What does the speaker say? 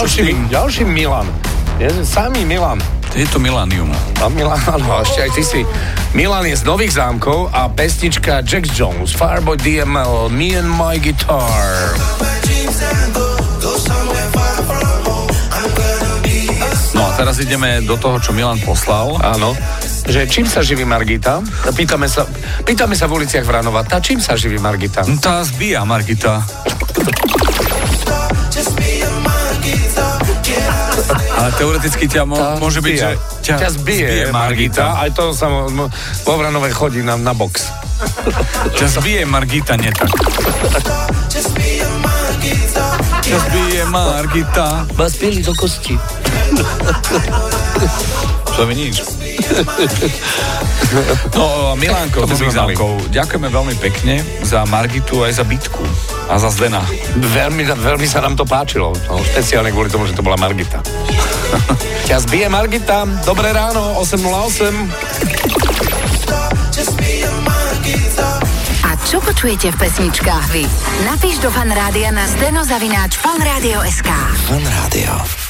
ďalší, ďalší Milan. Je, samý Milan. Je to Milanium. A Milan, áno, ešte aj ty si. Milan je z Nových zámkov a pesnička Jax Jones, Fireboy DML, Me and My Guitar. No a teraz ideme do toho, čo Milan poslal. Áno. Že čím sa živí Margita? Pýtame sa, pýtame sa v uliciach Vranova, tá čím sa živí Margita? Tá zbíja Margita. Teoreticky ťa mo- Tá môže byť, že ťa, ťa zbije, Margita. Aj to sa vo Vranove chodí na, na box. Ťa zbije Margita, nie tak. Ťa zbije Margita. Vás pili do kosti. To mi nič. No, Milánko, To zámkov, ďakujeme veľmi pekne za Margitu aj za bitku a za Zdena. Veľmi, veľmi sa nám to páčilo. No, špeciálne kvôli tomu, že to bola Margita. Ťa zbije Margita. Dobré ráno, 8.08. A čo počujete v pesničkách vy? Napíš do fanrádia na steno zavináč fanradio.sk. Fan Rádio.